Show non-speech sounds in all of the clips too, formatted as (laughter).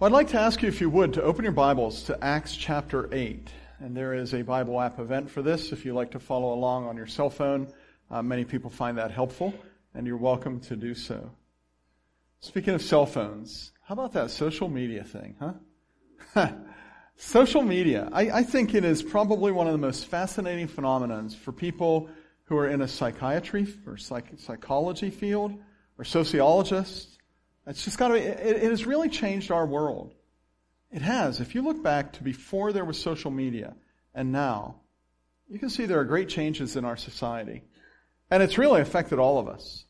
Well, I'd like to ask you, if you would, to open your Bibles to Acts chapter 8. And there is a Bible app event for this if you'd like to follow along on your cell phone. Uh, many people find that helpful, and you're welcome to do so. Speaking of cell phones, how about that social media thing, huh? (laughs) social media. I, I think it is probably one of the most fascinating phenomenons for people who are in a psychiatry or psych- psychology field or sociologists it's just got to, it, it has really changed our world. It has. If you look back to before there was social media and now, you can see there are great changes in our society. And it's really affected all of us.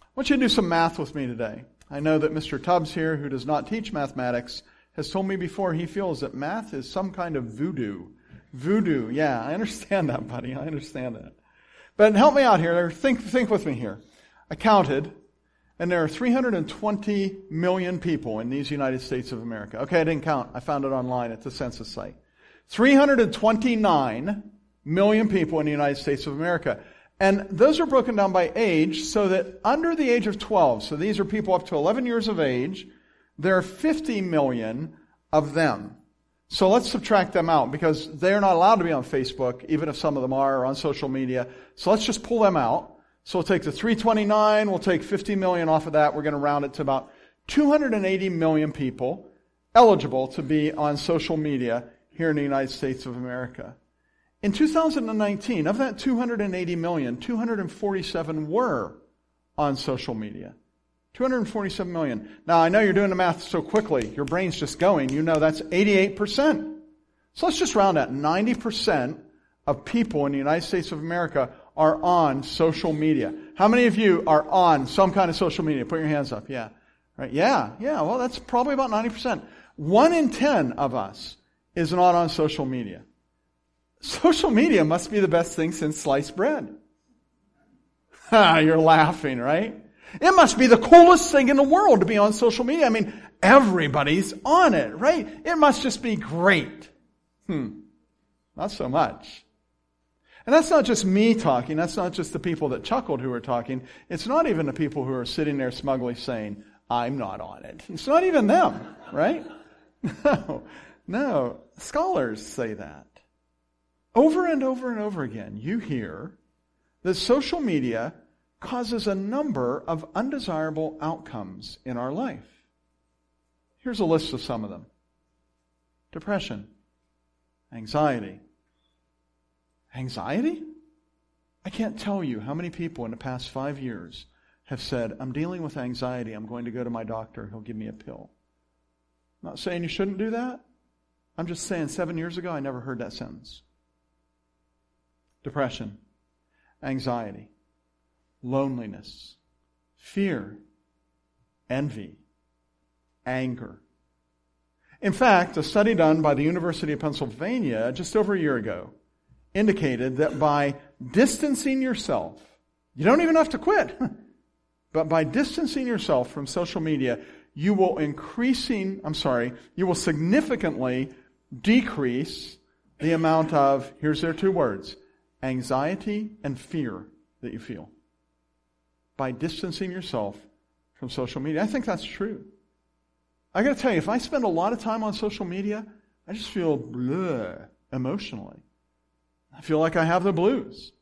I want you to do some math with me today. I know that Mr. Tubbs here, who does not teach mathematics, has told me before he feels that math is some kind of voodoo. Voodoo, yeah, I understand that, buddy. I understand that. But help me out here. Think, think with me here. I counted and there are 320 million people in these United States of America. Okay, I didn't count. I found it online at the census site. 329 million people in the United States of America. And those are broken down by age so that under the age of 12, so these are people up to 11 years of age, there are 50 million of them. So let's subtract them out because they're not allowed to be on Facebook, even if some of them are, or on social media. So let's just pull them out. So we'll take the 329, we'll take 50 million off of that. We're going to round it to about 280 million people eligible to be on social media here in the United States of America. In 2019, of that 280 million, 247 were on social media. 247 million. Now, I know you're doing the math so quickly. Your brain's just going. You know that's 88%. So let's just round that. 90% of people in the United States of America are on social media. How many of you are on some kind of social media? Put your hands up. Yeah. Right? Yeah. Yeah. Well, that's probably about 90%. One in 10 of us is not on social media. Social media must be the best thing since sliced bread. Ha, (laughs) you're laughing, right? It must be the coolest thing in the world to be on social media. I mean, everybody's on it, right? It must just be great. Hmm. Not so much. And that's not just me talking. That's not just the people that chuckled who are talking. It's not even the people who are sitting there smugly saying, I'm not on it. It's not even them, right? (laughs) No, no. Scholars say that. Over and over and over again, you hear that social media causes a number of undesirable outcomes in our life. Here's a list of some of them depression, anxiety, Anxiety? I can't tell you how many people in the past five years have said, I'm dealing with anxiety. I'm going to go to my doctor. He'll give me a pill. I'm not saying you shouldn't do that. I'm just saying seven years ago, I never heard that sentence. Depression, anxiety, loneliness, fear, envy, anger. In fact, a study done by the University of Pennsylvania just over a year ago indicated that by distancing yourself, you don't even have to quit, (laughs) but by distancing yourself from social media, you will increasing, I'm sorry, you will significantly decrease the amount of, here's their two words, anxiety and fear that you feel. By distancing yourself from social media. I think that's true. I gotta tell you, if I spend a lot of time on social media, I just feel bleh emotionally. I feel like I have the blues.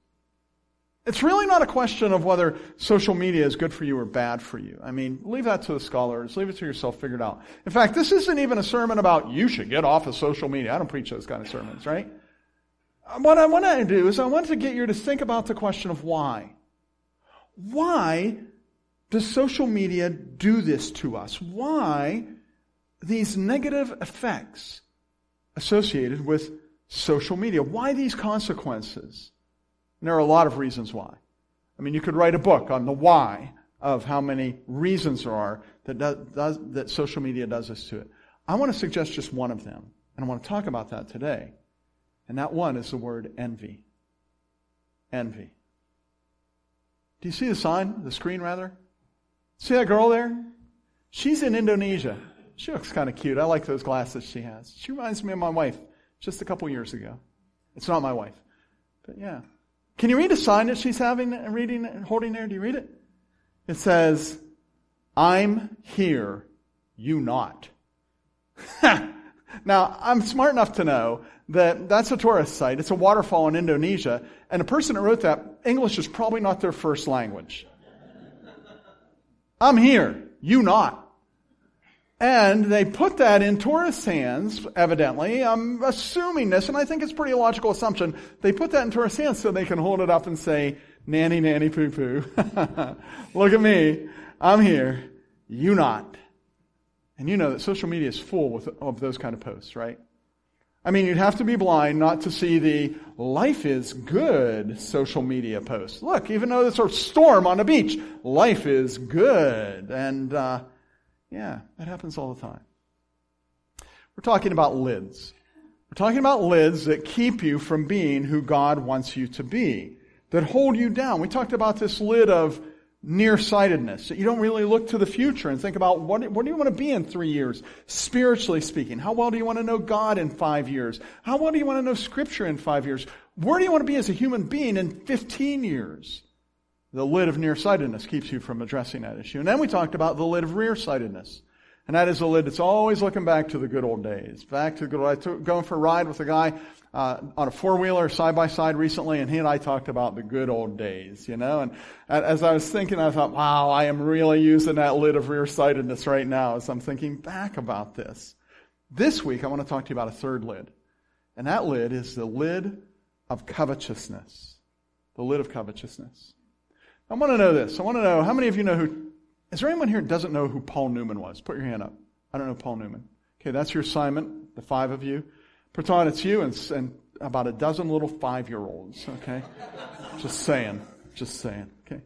It's really not a question of whether social media is good for you or bad for you. I mean, leave that to the scholars. Leave it to yourself figured out. In fact, this isn't even a sermon about you should get off of social media. I don't preach those kind of sermons, right? What I want to do is I want to get you to think about the question of why. Why does social media do this to us? Why these negative effects associated with social media. Why these consequences? And there are a lot of reasons why. I mean, you could write a book on the why of how many reasons there are that, does, that social media does this to it. I want to suggest just one of them, and I want to talk about that today. And that one is the word envy. Envy. Do you see the sign, the screen rather? See that girl there? She's in Indonesia. She looks kind of cute. I like those glasses she has. She reminds me of my wife just a couple years ago. It's not my wife. But yeah. Can you read a sign that she's having and reading and holding there? Do you read it? It says, I'm here, you not. (laughs) now, I'm smart enough to know that that's a tourist site. It's a waterfall in Indonesia. And the person that wrote that, English is probably not their first language. (laughs) I'm here. You not. And they put that in tourists' hands, evidently. I'm assuming this, and I think it's a pretty logical assumption. They put that in tourists' hands so they can hold it up and say, nanny, nanny, poo poo. (laughs) Look at me. I'm here. You not. And you know that social media is full with, of those kind of posts, right? I mean, you'd have to be blind not to see the life is good social media posts. Look, even though there's a storm on the beach, life is good. And, uh, yeah, that happens all the time. We're talking about lids. We're talking about lids that keep you from being who God wants you to be, that hold you down. We talked about this lid of nearsightedness. That you don't really look to the future and think about what, what do you want to be in three years, spiritually speaking? How well do you want to know God in five years? How well do you want to know Scripture in five years? Where do you want to be as a human being in 15 years? The lid of nearsightedness keeps you from addressing that issue. And then we talked about the lid of rearsightedness. And that is a lid that's always looking back to the good old days. Back to the good old, took, going for a ride with a guy uh, on a four wheeler side by side recently, and he and I talked about the good old days, you know. And as I was thinking, I thought, wow, I am really using that lid of rear sightedness right now as I'm thinking back about this. This week, I want to talk to you about a third lid, and that lid is the lid of covetousness. The lid of covetousness. I want to know this. I want to know how many of you know who. Is there anyone here doesn't know who Paul Newman was? Put your hand up. I don't know Paul Newman. Okay, that's your assignment, the five of you. Pretend it's you and, and about a dozen little five year olds, okay? (laughs) just saying. Just saying, okay?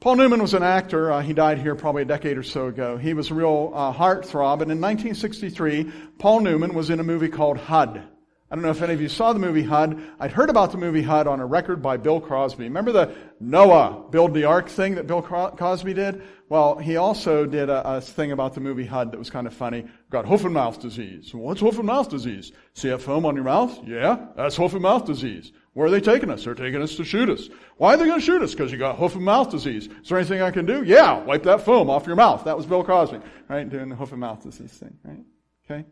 Paul Newman was an actor. Uh, he died here probably a decade or so ago. He was a real uh, heartthrob, and in 1963, Paul Newman was in a movie called HUD. I don't know if any of you saw the movie HUD. I'd heard about the movie HUD on a record by Bill Cosby. Remember the Noah build the ark thing that Bill Cosby did? Well, he also did a, a thing about the movie HUD that was kind of funny. Got hoof and mouth disease. What's hoof and mouth disease? See that foam on your mouth? Yeah, that's hoof and mouth disease. Where are they taking us? They're taking us to shoot us. Why are they going to shoot us? Because you got hoof and mouth disease. Is there anything I can do? Yeah, wipe that foam off your mouth. That was Bill Cosby, right? Doing the hoof and mouth disease thing, right? Okay.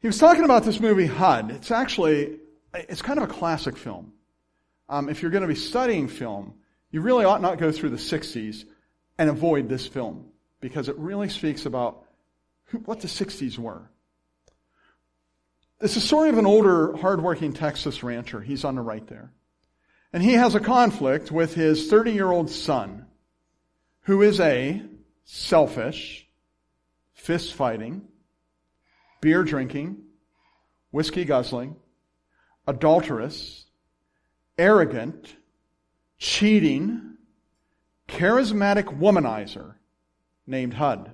He was talking about this movie HUD. It's actually, it's kind of a classic film. Um, if you're going to be studying film, you really ought not go through the 60s and avoid this film because it really speaks about who, what the 60s were. It's a story of an older, hardworking Texas rancher. He's on the right there. And he has a conflict with his 30 year old son, who is a selfish, fist fighting, beer drinking, whiskey guzzling, adulterous, arrogant, cheating, charismatic womanizer named Hud.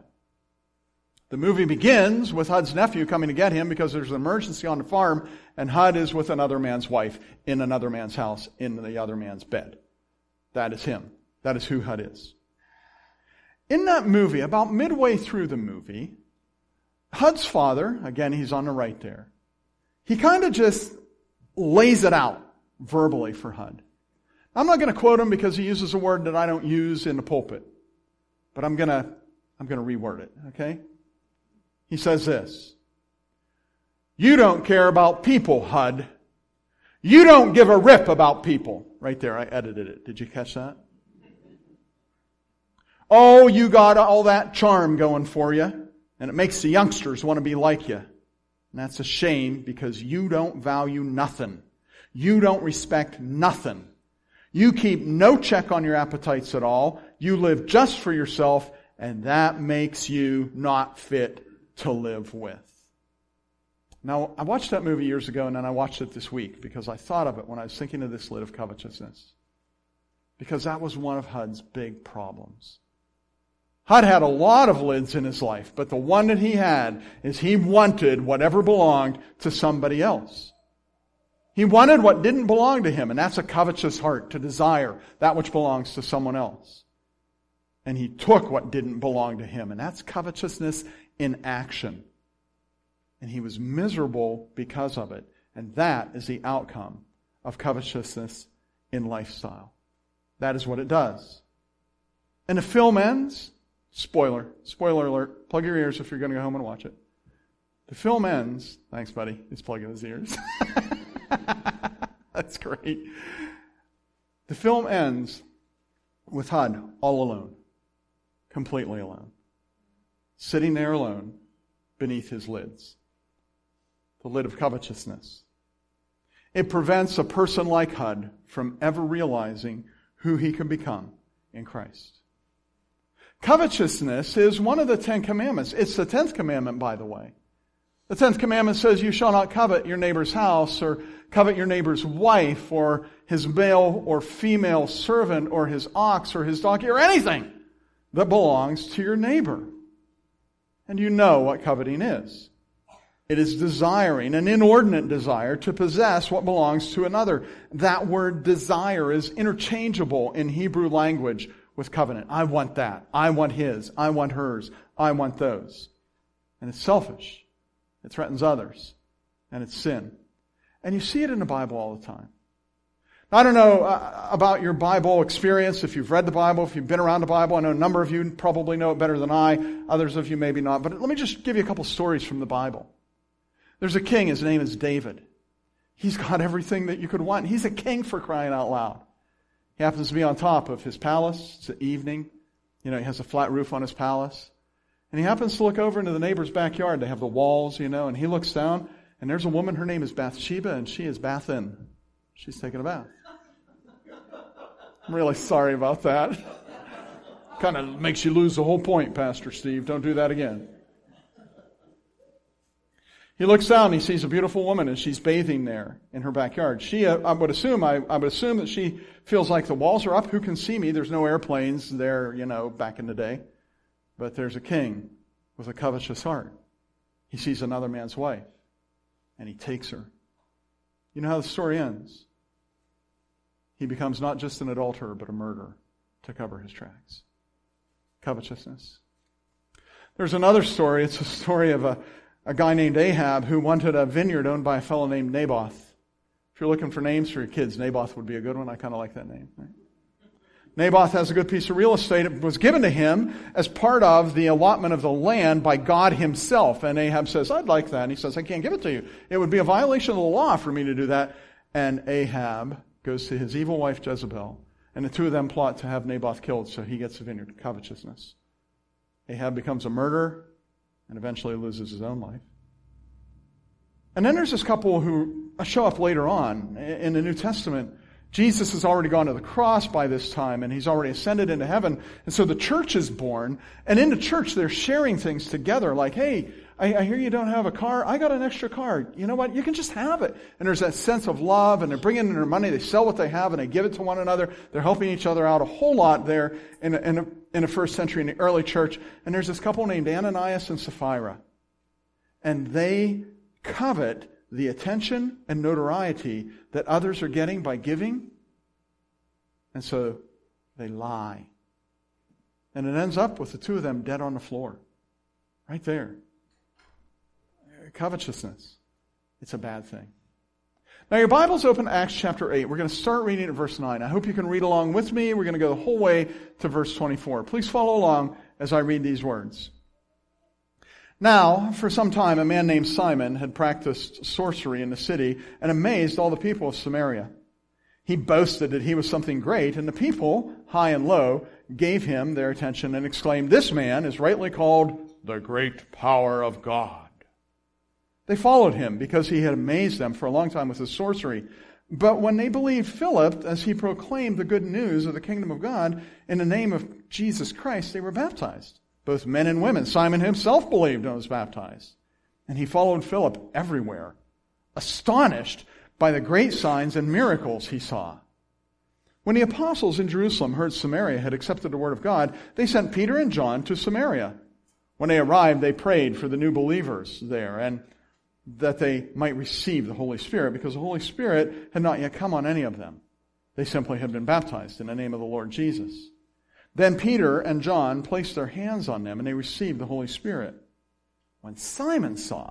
The movie begins with Hud's nephew coming to get him because there's an emergency on the farm, and Hud is with another man's wife in another man's house in the other man's bed. That is him. That is who Hud is. In that movie, about midway through the movie, Hud's father, again, he's on the right there, he kind of just lays it out verbally for Hud. I'm not going to quote him because he uses a word that I don't use in the pulpit, but I'm going to, I'm going to reword it, okay? He says this. You don't care about people, Hud. You don't give a rip about people. Right there, I edited it. Did you catch that? Oh, you got all that charm going for you. And it makes the youngsters want to be like you. And that's a shame because you don't value nothing. You don't respect nothing. You keep no check on your appetites at all. You live just for yourself, and that makes you not fit to live with. Now, I watched that movie years ago, and then I watched it this week because I thought of it when I was thinking of this lid of covetousness. Because that was one of HUD's big problems. Hud had a lot of lids in his life, but the one that he had is he wanted whatever belonged to somebody else. He wanted what didn't belong to him, and that's a covetous heart to desire that which belongs to someone else. And he took what didn't belong to him, and that's covetousness in action. And he was miserable because of it. And that is the outcome of covetousness in lifestyle. That is what it does. And the film ends Spoiler. Spoiler alert. Plug your ears if you're going to go home and watch it. The film ends. Thanks, buddy. He's plugging his ears. (laughs) That's great. The film ends with Hud all alone, completely alone, sitting there alone beneath his lids. The lid of covetousness. It prevents a person like Hud from ever realizing who he can become in Christ. Covetousness is one of the Ten Commandments. It's the tenth commandment, by the way. The tenth commandment says, You shall not covet your neighbor's house, or covet your neighbor's wife, or his male or female servant, or his ox, or his donkey, or anything that belongs to your neighbor. And you know what coveting is. It is desiring, an inordinate desire to possess what belongs to another. That word desire is interchangeable in Hebrew language with covenant. I want that. I want his. I want hers. I want those. And it's selfish. It threatens others. And it's sin. And you see it in the Bible all the time. I don't know uh, about your Bible experience, if you've read the Bible, if you've been around the Bible. I know a number of you probably know it better than I. Others of you maybe not. But let me just give you a couple stories from the Bible. There's a king. His name is David. He's got everything that you could want. He's a king for crying out loud. He happens to be on top of his palace. It's the evening. You know, he has a flat roof on his palace. And he happens to look over into the neighbor's backyard. They have the walls, you know, and he looks down, and there's a woman. Her name is Bathsheba, and she is bathing. She's taking a bath. I'm really sorry about that. (laughs) kind of makes you lose the whole point, Pastor Steve. Don't do that again. He looks down and he sees a beautiful woman and she's bathing there in her backyard. She, uh, I would assume, I, I, would assume that she feels like the walls are up. Who can see me? There's no airplanes there, you know, back in the day. But there's a king with a covetous heart. He sees another man's wife and he takes her. You know how the story ends? He becomes not just an adulterer, but a murderer to cover his tracks. Covetousness. There's another story. It's a story of a, a guy named Ahab who wanted a vineyard owned by a fellow named Naboth. If you're looking for names for your kids, Naboth would be a good one. I kind of like that name. Right? Naboth has a good piece of real estate. It was given to him as part of the allotment of the land by God himself. And Ahab says, I'd like that. And he says, I can't give it to you. It would be a violation of the law for me to do that. And Ahab goes to his evil wife Jezebel. And the two of them plot to have Naboth killed so he gets the vineyard. Covetousness. Ahab becomes a murderer and eventually loses his own life. And then there's this couple who show up later on in the New Testament. Jesus has already gone to the cross by this time and he's already ascended into heaven. And so the church is born. And in the church, they're sharing things together like, hey, I, I, hear you don't have a car. I got an extra car. You know what? You can just have it. And there's that sense of love, and they're bringing in their money. They sell what they have, and they give it to one another. They're helping each other out a whole lot there in in in the first century in the early church. And there's this couple named Ananias and Sapphira. And they covet the attention and notoriety that others are getting by giving. And so they lie. And it ends up with the two of them dead on the floor. Right there covetousness. It's a bad thing. Now, your Bible's open Acts chapter 8. We're going to start reading at verse 9. I hope you can read along with me. We're going to go the whole way to verse 24. Please follow along as I read these words. Now, for some time, a man named Simon had practiced sorcery in the city and amazed all the people of Samaria. He boasted that he was something great, and the people, high and low, gave him their attention and exclaimed, This man is rightly called the great power of God. They followed him because he had amazed them for a long time with his sorcery. But when they believed Philip as he proclaimed the good news of the kingdom of God in the name of Jesus Christ, they were baptized. Both men and women. Simon himself believed and was baptized. And he followed Philip everywhere, astonished by the great signs and miracles he saw. When the apostles in Jerusalem heard Samaria had accepted the word of God, they sent Peter and John to Samaria. When they arrived, they prayed for the new believers there and that they might receive the Holy Spirit because the Holy Spirit had not yet come on any of them. They simply had been baptized in the name of the Lord Jesus. Then Peter and John placed their hands on them and they received the Holy Spirit. When Simon saw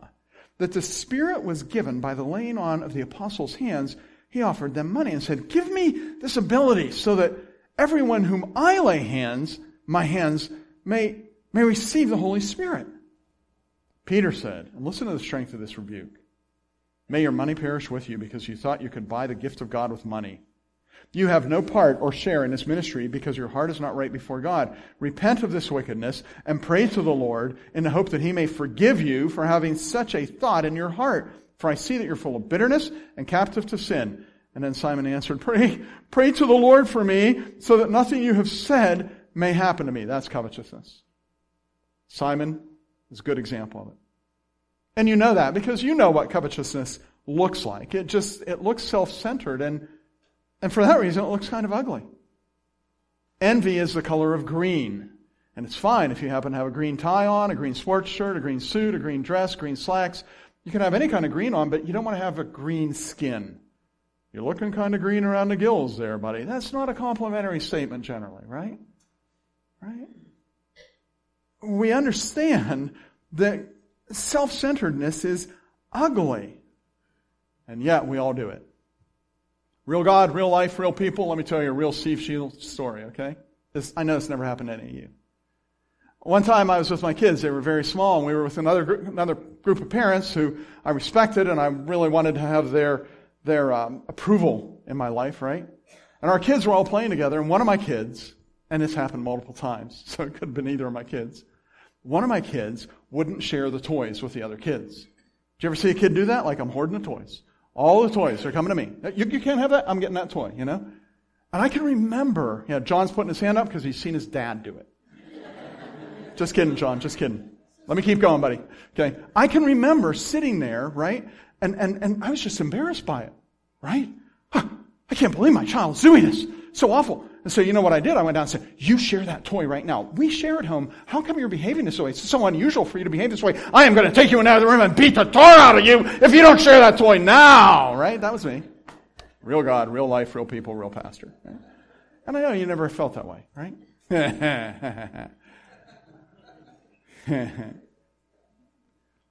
that the Spirit was given by the laying on of the apostles' hands, he offered them money and said, Give me this ability so that everyone whom I lay hands, my hands, may, may receive the Holy Spirit. Peter said, and listen to the strength of this rebuke. May your money perish with you because you thought you could buy the gift of God with money. You have no part or share in this ministry because your heart is not right before God. Repent of this wickedness and pray to the Lord in the hope that he may forgive you for having such a thought in your heart. For I see that you're full of bitterness and captive to sin. And then Simon answered, pray, pray to the Lord for me so that nothing you have said may happen to me. That's covetousness. Simon is a good example of it. And you know that because you know what covetousness looks like. It just, it looks self-centered and and for that reason, it looks kind of ugly. Envy is the color of green. And it's fine if you happen to have a green tie on, a green sports shirt, a green suit, a green dress, green slacks. You can have any kind of green on, but you don't want to have a green skin. You're looking kind of green around the gills there, buddy. That's not a complimentary statement generally, right? Right? We understand that self-centeredness is ugly. And yet we all do it. Real God, real life, real people. Let me tell you a real Steve Shields story, okay? This, I know this never happened to any of you. One time I was with my kids. They were very small, and we were with another group, another group of parents who I respected, and I really wanted to have their their um, approval in my life, right? And our kids were all playing together, and one of my kids, and this happened multiple times, (laughs) so it could have been either of my kids. One of my kids wouldn't share the toys with the other kids. Did you ever see a kid do that? Like I'm hoarding the toys. All the toys are coming to me. You, you can't have that? I'm getting that toy, you know? And I can remember, you know, John's putting his hand up because he's seen his dad do it. (laughs) just kidding, John, just kidding. Let me keep going, buddy. Okay. I can remember sitting there, right? And, and, and I was just embarrassed by it, right? Huh, I can't believe my child's doing this. So awful. And so you know what I did? I went down and said, you share that toy right now. We share at home. How come you're behaving this way? It's so unusual for you to behave this way. I am going to take you into the room and beat the tar out of you if you don't share that toy now. Right? That was me. Real God, real life, real people, real pastor. Right? And I know you never felt that way, right? (laughs)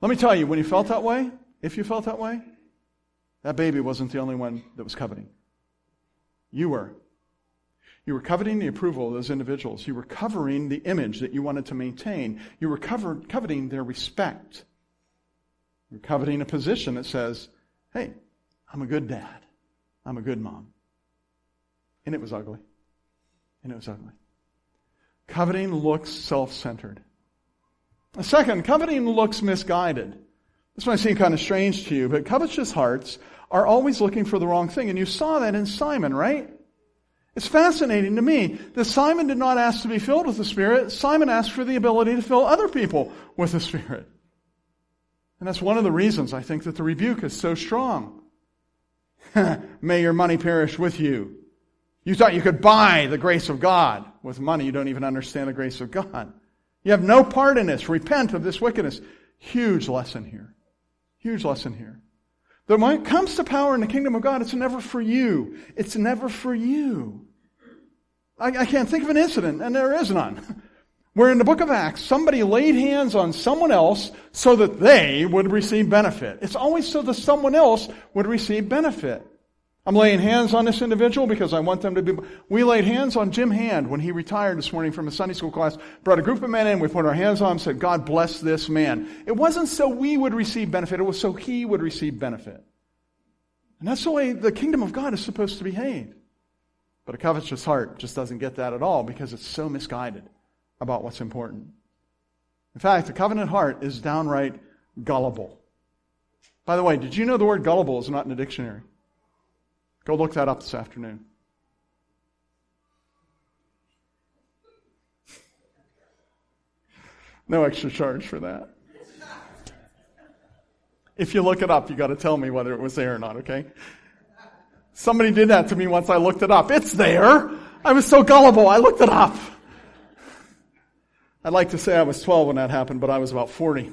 Let me tell you, when you felt that way, if you felt that way, that baby wasn't the only one that was coveting. You were. You were coveting the approval of those individuals. You were covering the image that you wanted to maintain. You were coveting their respect. You're coveting a position that says, hey, I'm a good dad. I'm a good mom. And it was ugly. And it was ugly. Coveting looks self-centered. Second, coveting looks misguided. This might seem kind of strange to you, but covetous hearts are always looking for the wrong thing. And you saw that in Simon, right? It's fascinating to me that Simon did not ask to be filled with the Spirit. Simon asked for the ability to fill other people with the Spirit. And that's one of the reasons I think that the rebuke is so strong. (laughs) May your money perish with you. You thought you could buy the grace of God. With money, you don't even understand the grace of God. You have no part in this. Repent of this wickedness. Huge lesson here. Huge lesson here. That when it comes to power in the kingdom of God, it's never for you. It's never for you. I, I can't think of an incident, and there is none, (laughs) where in the book of Acts, somebody laid hands on someone else so that they would receive benefit. It's always so that someone else would receive benefit. I'm laying hands on this individual because I want them to be. We laid hands on Jim Hand when he retired this morning from a Sunday school class. Brought a group of men in. We put our hands on him. Said, "God bless this man." It wasn't so we would receive benefit. It was so he would receive benefit. And that's the way the kingdom of God is supposed to behave. But a covetous heart just doesn't get that at all because it's so misguided about what's important. In fact, a covenant heart is downright gullible. By the way, did you know the word gullible is not in the dictionary? Go look that up this afternoon. No extra charge for that. If you look it up, you got to tell me whether it was there or not, okay? Somebody did that to me once I looked it up. It's there. I was so gullible. I looked it up. I'd like to say I was 12 when that happened, but I was about 40.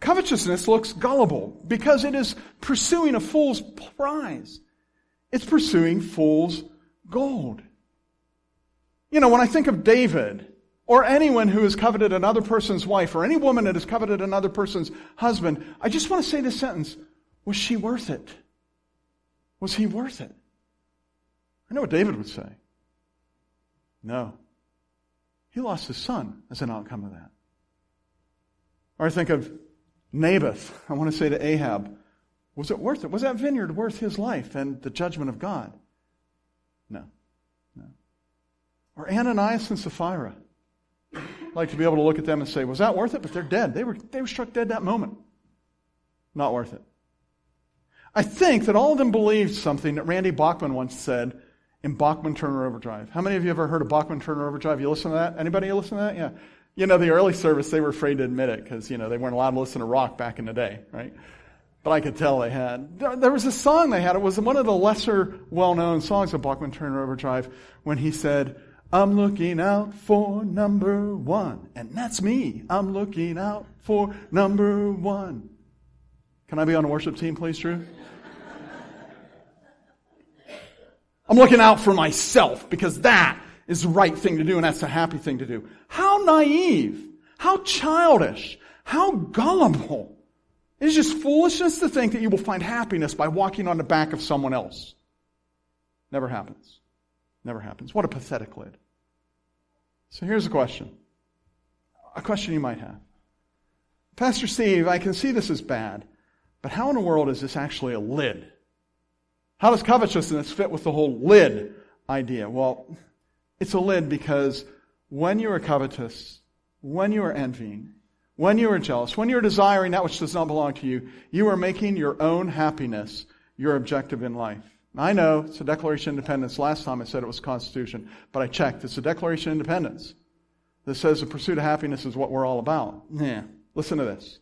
Covetousness looks gullible because it is pursuing a fool's prize. It's pursuing fool's gold. You know, when I think of David, or anyone who has coveted another person's wife, or any woman that has coveted another person's husband, I just want to say this sentence. Was she worth it? Was he worth it? I know what David would say. No. He lost his son as an outcome of that. Or I think of Naboth. I want to say to Ahab, was it worth it? Was that vineyard worth his life and the judgment of God? No. No. Or Ananias and Sapphira. I'd like to be able to look at them and say, was that worth it? But they're dead. They were, they were struck dead that moment. Not worth it. I think that all of them believed something that Randy Bachman once said in Bachman Turner Overdrive. How many of you ever heard of Bachman Turner Overdrive? You listen to that? Anybody listen to that? Yeah. You know, the early service, they were afraid to admit it because, you know, they weren't allowed to listen to rock back in the day, right? But I could tell they had. There was a song they had. It was one of the lesser well-known songs of Bachman Turner Overdrive when he said, I'm looking out for number one. And that's me. I'm looking out for number one. Can I be on the worship team, please, Drew? (laughs) I'm looking out for myself because that is the right thing to do and that's the happy thing to do. How naive, how childish, how gullible. It is just foolishness to think that you will find happiness by walking on the back of someone else. Never happens. Never happens. What a pathetic lid. So here's a question. A question you might have. Pastor Steve, I can see this is bad, but how in the world is this actually a lid? How does covetousness fit with the whole lid idea? Well, it's a lid because when you are covetous, when you are envying, when you are jealous, when you're desiring that which does not belong to you, you are making your own happiness your objective in life. I know it's a Declaration of Independence. Last time I said it was Constitution, but I checked. It's a Declaration of Independence that says the pursuit of happiness is what we're all about. Yeah. Listen to this.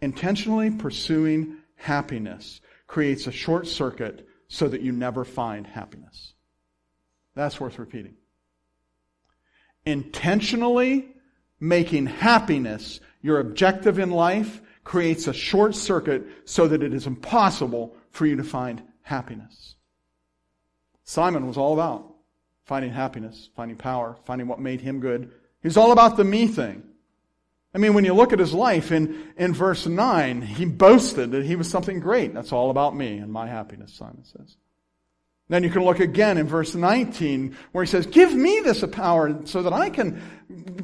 Intentionally pursuing happiness creates a short circuit so that you never find happiness. That's worth repeating. Intentionally making happiness your objective in life creates a short circuit so that it is impossible for you to find happiness. Simon was all about finding happiness, finding power, finding what made him good. He was all about the me thing. I mean, when you look at his life in, in verse 9, he boasted that he was something great. That's all about me and my happiness, Simon says. Then you can look again in verse 19 where he says, give me this power so that I can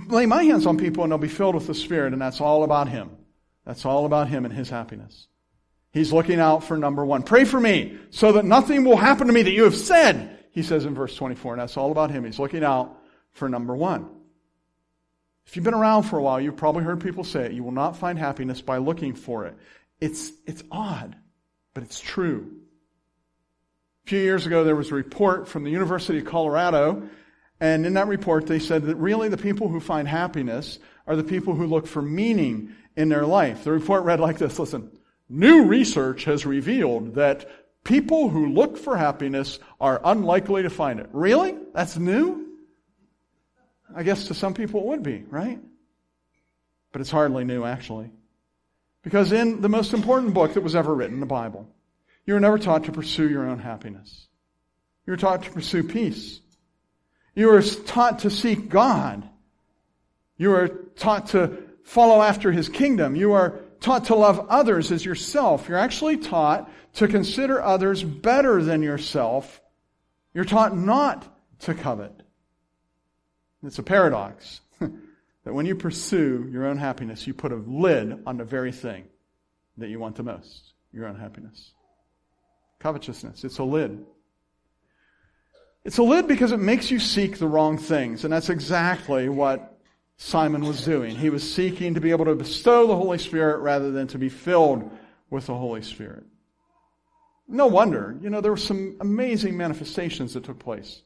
lay my hands on people and they'll be filled with the Spirit. And that's all about him. That's all about him and his happiness. He's looking out for number one. Pray for me so that nothing will happen to me that you have said, he says in verse 24. And that's all about him. He's looking out for number one. If you've been around for a while, you've probably heard people say it. You will not find happiness by looking for it. It's, it's odd, but it's true. A few years ago, there was a report from the University of Colorado, and in that report, they said that really the people who find happiness are the people who look for meaning in their life. The report read like this, listen, new research has revealed that people who look for happiness are unlikely to find it. Really? That's new? I guess to some people it would be, right? But it's hardly new, actually. Because in the most important book that was ever written, the Bible, you were never taught to pursue your own happiness. You were taught to pursue peace. You were taught to seek God. You are taught to follow after His kingdom. You are taught to love others as yourself. You're actually taught to consider others better than yourself. You're taught not to covet. It's a paradox (laughs) that when you pursue your own happiness, you put a lid on the very thing that you want the most your own happiness. Covetousness, it's a lid. It's a lid because it makes you seek the wrong things, and that's exactly what Simon was doing. He was seeking to be able to bestow the Holy Spirit rather than to be filled with the Holy Spirit. No wonder, you know, there were some amazing manifestations that took place.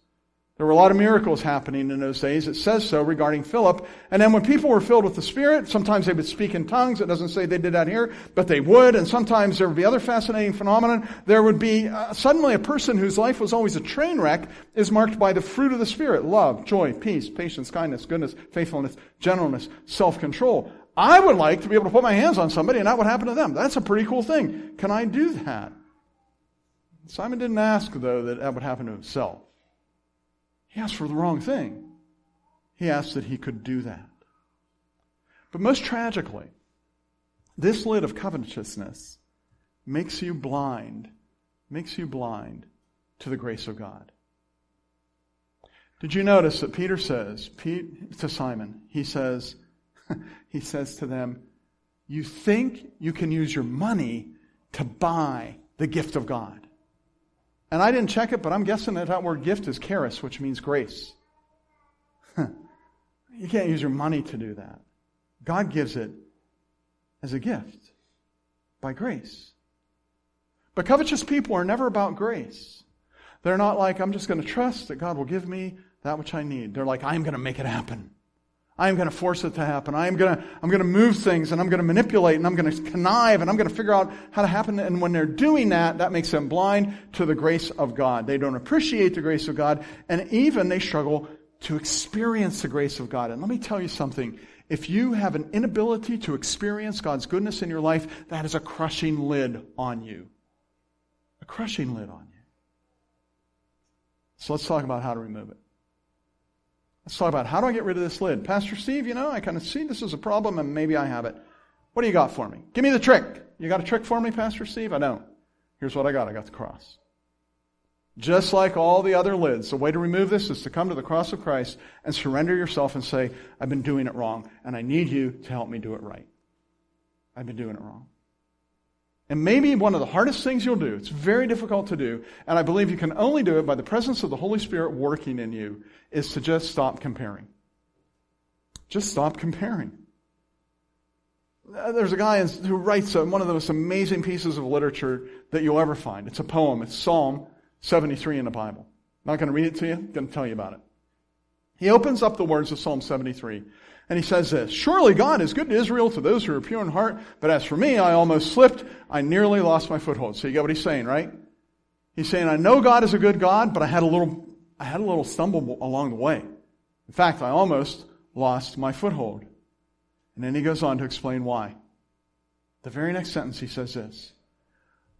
There were a lot of miracles happening in those days. It says so regarding Philip. And then when people were filled with the Spirit, sometimes they would speak in tongues. It doesn't say they did that here, but they would. And sometimes there would be other fascinating phenomenon. There would be uh, suddenly a person whose life was always a train wreck is marked by the fruit of the Spirit. Love, joy, peace, patience, kindness, goodness, faithfulness, gentleness, self-control. I would like to be able to put my hands on somebody and that would happen to them. That's a pretty cool thing. Can I do that? Simon didn't ask, though, that that would happen to himself. He asked for the wrong thing. He asked that he could do that. But most tragically, this lid of covetousness makes you blind, makes you blind to the grace of God. Did you notice that Peter says Pete, to Simon, he says, (laughs) he says to them, you think you can use your money to buy the gift of God. And I didn't check it, but I'm guessing that that word gift is charis, which means grace. you can't use your money to do that. God gives it as a gift by grace. But covetous people are never about grace. They're not like, I'm just going to trust that God will give me that which I need. They're like, I'm going to make it happen. I'm going to force it to happen. I'm going to, I'm going to move things and I'm going to manipulate and I'm going to connive and I'm going to figure out how to happen. And when they're doing that, that makes them blind to the grace of God. They don't appreciate the grace of God and even they struggle to experience the grace of God. And let me tell you something. If you have an inability to experience God's goodness in your life, that is a crushing lid on you. A crushing lid on you. So let's talk about how to remove it. Let's talk about how do I get rid of this lid? Pastor Steve, you know, I kind of see this as a problem and maybe I have it. What do you got for me? Give me the trick. You got a trick for me, Pastor Steve? I don't. Here's what I got. I got the cross. Just like all the other lids, the way to remove this is to come to the cross of Christ and surrender yourself and say, I've been doing it wrong and I need you to help me do it right. I've been doing it wrong. And maybe one of the hardest things you'll do, it's very difficult to do, and I believe you can only do it by the presence of the Holy Spirit working in you, is to just stop comparing. Just stop comparing. Uh, there's a guy who writes one of the most amazing pieces of literature that you'll ever find. It's a poem. It's Psalm 73 in the Bible. I'm not going to read it to you. I'm going to tell you about it. He opens up the words of Psalm 73 and he says this, Surely God is good to Israel, to those who are pure in heart, but as for me, I almost slipped. I nearly lost my foothold. So you get what he's saying, right? He's saying, I know God is a good God, but I had a little, I had a little stumble along the way. In fact, I almost lost my foothold. And then he goes on to explain why. The very next sentence he says this,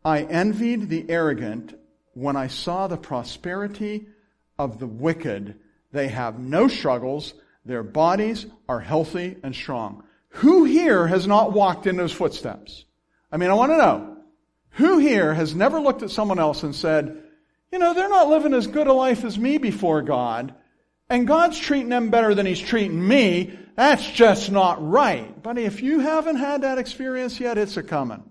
I envied the arrogant when I saw the prosperity of the wicked. They have no struggles their bodies are healthy and strong. Who here has not walked in those footsteps? I mean, I want to know. Who here has never looked at someone else and said, you know, they're not living as good a life as me before God, and God's treating them better than He's treating me. That's just not right. Buddy, if you haven't had that experience yet, it's a coming.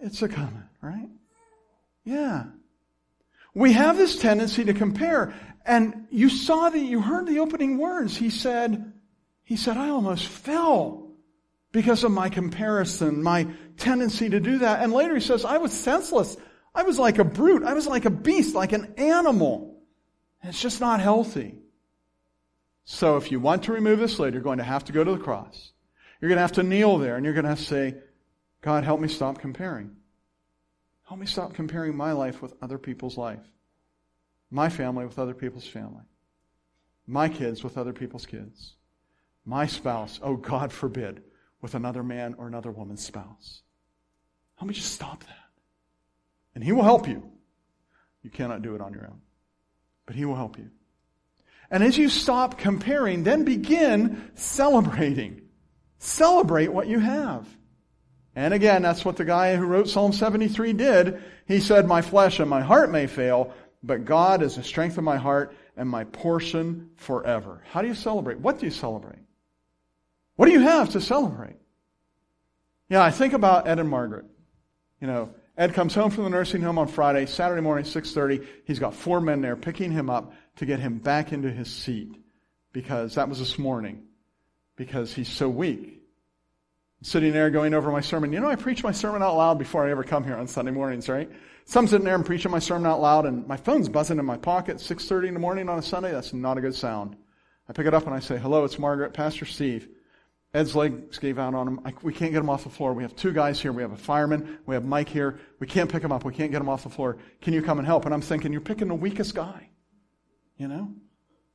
It's a coming, right? Yeah. We have this tendency to compare. And you saw the, you heard the opening words. He said, he said, I almost fell because of my comparison, my tendency to do that. And later he says, I was senseless. I was like a brute. I was like a beast, like an animal. And it's just not healthy. So if you want to remove this lid, you're going to have to go to the cross. You're going to have to kneel there and you're going to have to say, God, help me stop comparing. Help me stop comparing my life with other people's life my family with other people's family, my kids with other people's kids, my spouse, oh God forbid, with another man or another woman's spouse. Let me just stop that. And He will help you. You cannot do it on your own, but He will help you. And as you stop comparing, then begin celebrating. Celebrate what you have. And again, that's what the guy who wrote Psalm 73 did. He said, My flesh and my heart may fail, but God is the strength of my heart and my portion forever. How do you celebrate? What do you celebrate? What do you have to celebrate? Yeah, I think about Ed and Margaret. You know, Ed comes home from the nursing home on Friday, Saturday morning, 6.30. He's got four men there picking him up to get him back into his seat because that was this morning because he's so weak. Sitting there going over my sermon. You know, I preach my sermon out loud before I ever come here on Sunday mornings, right? So I'm sitting there and preaching my sermon out loud, and my phone's buzzing in my pocket. 6:30 in the morning on a Sunday. That's not a good sound. I pick it up and I say, "Hello, it's Margaret, Pastor Steve." Ed's legs gave out on him. I, we can't get him off the floor. We have two guys here. We have a fireman. We have Mike here. We can't pick him up. We can't get him off the floor. Can you come and help? And I'm thinking, you're picking the weakest guy. You know?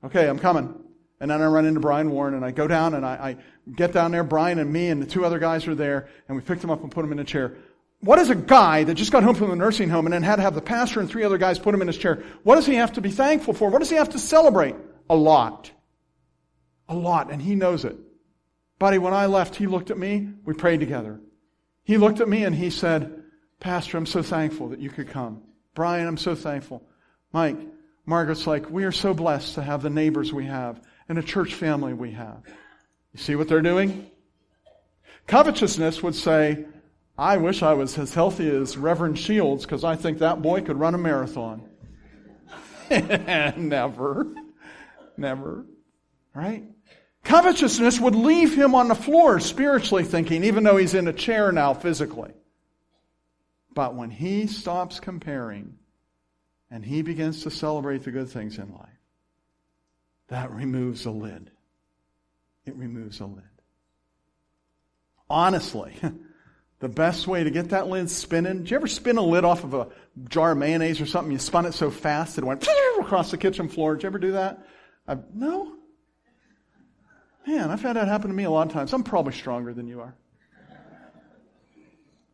Okay, I'm coming. And then I run into Brian Warren and I go down and I, I get down there. Brian and me and the two other guys are there and we picked him up and put him in a chair. What does a guy that just got home from the nursing home and then had to have the pastor and three other guys put him in his chair, what does he have to be thankful for? What does he have to celebrate? A lot. A lot, and he knows it. Buddy, when I left, he looked at me, we prayed together. He looked at me and he said, Pastor, I'm so thankful that you could come. Brian, I'm so thankful. Mike, Margaret's like, we are so blessed to have the neighbors we have and a church family we have. You see what they're doing? Covetousness would say, I wish I was as healthy as Reverend Shields because I think that boy could run a marathon. (laughs) never. Never. Right? Covetousness would leave him on the floor spiritually thinking, even though he's in a chair now physically. But when he stops comparing and he begins to celebrate the good things in life, that removes a lid. It removes a lid. Honestly, (laughs) the best way to get that lid spinning, did you ever spin a lid off of a jar of mayonnaise or something? You spun it so fast it went (laughs) across the kitchen floor. Did you ever do that? I, no? Man, I've had that happen to me a lot of times. I'm probably stronger than you are.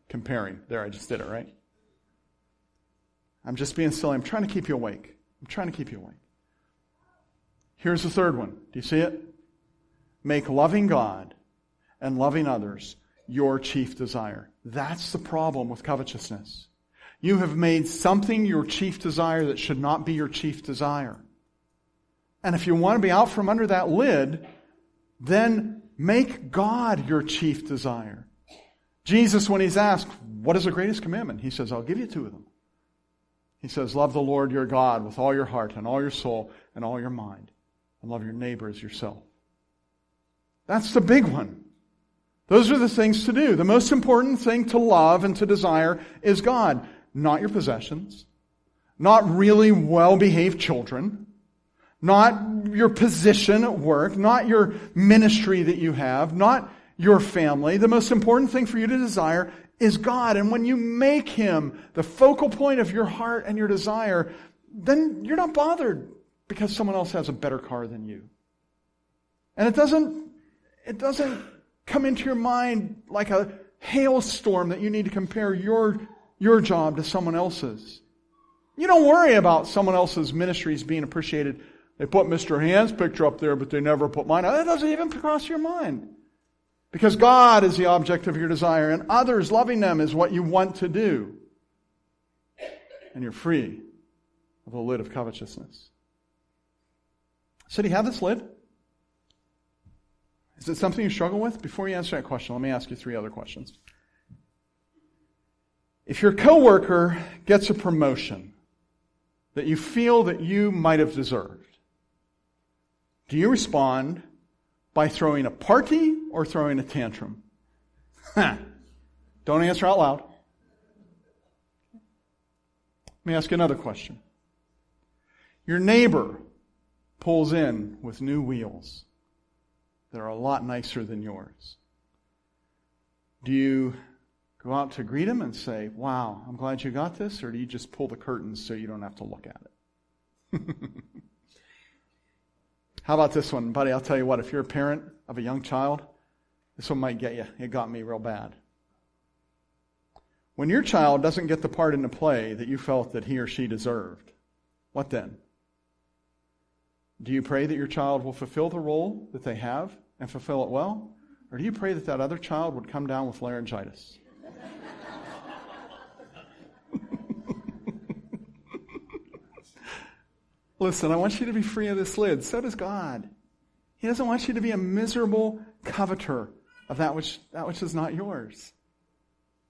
Comparing. There, I just did it, right? I'm just being silly. I'm trying to keep you awake. I'm trying to keep you awake. Here's the third one. Do you see it? Make loving God and loving others your chief desire. That's the problem with covetousness. You have made something your chief desire that should not be your chief desire. And if you want to be out from under that lid, then make God your chief desire. Jesus, when he's asked, What is the greatest commandment? He says, I'll give you two of them. He says, Love the Lord your God with all your heart and all your soul and all your mind, and love your neighbor as yourself. That's the big one. Those are the things to do. The most important thing to love and to desire is God, not your possessions, not really well behaved children, not your position at work, not your ministry that you have, not your family. The most important thing for you to desire is God. And when you make Him the focal point of your heart and your desire, then you're not bothered because someone else has a better car than you. And it doesn't, it doesn't come into your mind like a hailstorm that you need to compare your, your job to someone else's. You don't worry about someone else's ministries being appreciated they put Mr. Hand's picture up there, but they never put mine. That doesn't even cross your mind. Because God is the object of your desire, and others loving them is what you want to do. And you're free of the lid of covetousness. So, do you have this lid? Is it something you struggle with? Before you answer that question, let me ask you three other questions. If your coworker gets a promotion that you feel that you might have deserved, do you respond by throwing a party or throwing a tantrum? Don't answer out loud. Let me ask you another question. Your neighbor pulls in with new wheels that are a lot nicer than yours. Do you go out to greet him and say, Wow, I'm glad you got this? Or do you just pull the curtains so you don't have to look at it? (laughs) How about this one, buddy? I'll tell you what, if you're a parent of a young child, this one might get you. It got me real bad. When your child doesn't get the part in the play that you felt that he or she deserved, what then? Do you pray that your child will fulfill the role that they have and fulfill it well? Or do you pray that that other child would come down with laryngitis? (laughs) Listen, I want you to be free of this lid. So does God. He doesn't want you to be a miserable coveter of that which, that which is not yours.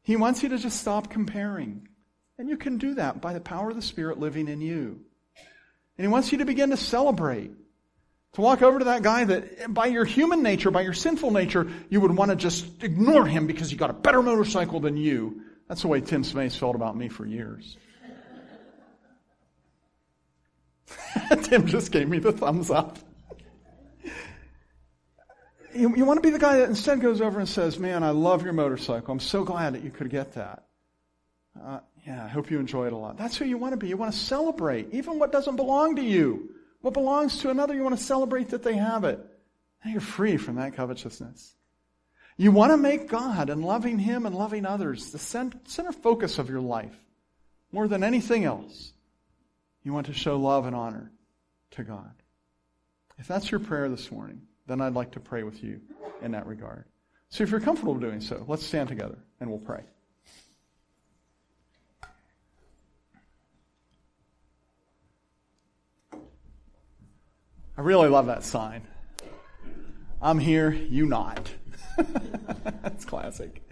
He wants you to just stop comparing. And you can do that by the power of the Spirit living in you. And He wants you to begin to celebrate. To walk over to that guy that, by your human nature, by your sinful nature, you would want to just ignore him because he got a better motorcycle than you. That's the way Tim Smace felt about me for years. (laughs) Tim just gave me the thumbs up. You, you, want to be the guy that instead goes over and says, Man, I love your motorcycle. I'm so glad that you could get that. Uh, yeah, I hope you enjoy it a lot. That's who you want to be. You want to celebrate, even what doesn't belong to you. What belongs to another, you want to celebrate that they have it. And you're free from that covetousness. You want to make God and loving Him and loving others the center focus of your life more than anything else. You want to show love and honor to God. If that's your prayer this morning, then I'd like to pray with you in that regard. So if you're comfortable doing so, let's stand together and we'll pray. I really love that sign. I'm here, you not. (laughs) That's classic.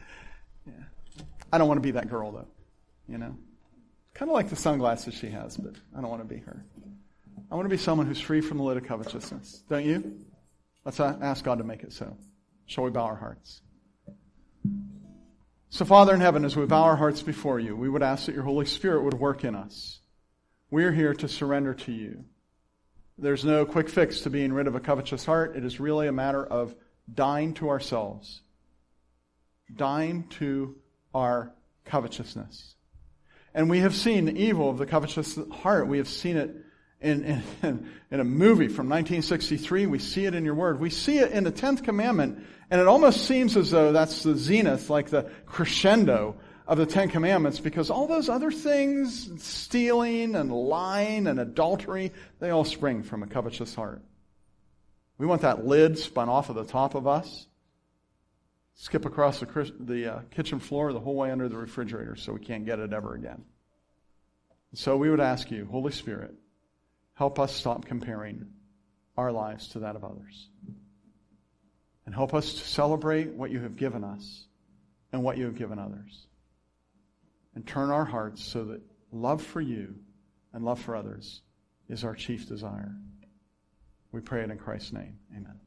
Yeah. I don't want to be that girl though, you know. Kind of like the sunglasses she has, but I don't want to be her. I want to be someone who's free from the lid of covetousness. Don't you? Let's ask God to make it so. Shall we bow our hearts? So, Father in heaven, as we bow our hearts before you, we would ask that your Holy Spirit would work in us. We're here to surrender to you. There's no quick fix to being rid of a covetous heart. It is really a matter of dying to ourselves, dying to our covetousness. And we have seen the evil of the covetous heart. We have seen it in, in, (laughs) in, a movie from 1963. We see it in your word. We see it in the 10th commandment, and it almost seems as though that's the zenith, like the crescendo of the Ten Commandments, because all those other things, stealing and lying and adultery, they all spring from a covetous heart. We want that lid spun off of the top of us, skip across the, the uh, kitchen floor the whole way under the refrigerator so we can't get it ever again. So we would ask you, Holy Spirit, Help us stop comparing our lives to that of others. And help us to celebrate what you have given us and what you have given others. And turn our hearts so that love for you and love for others is our chief desire. We pray it in Christ's name. Amen.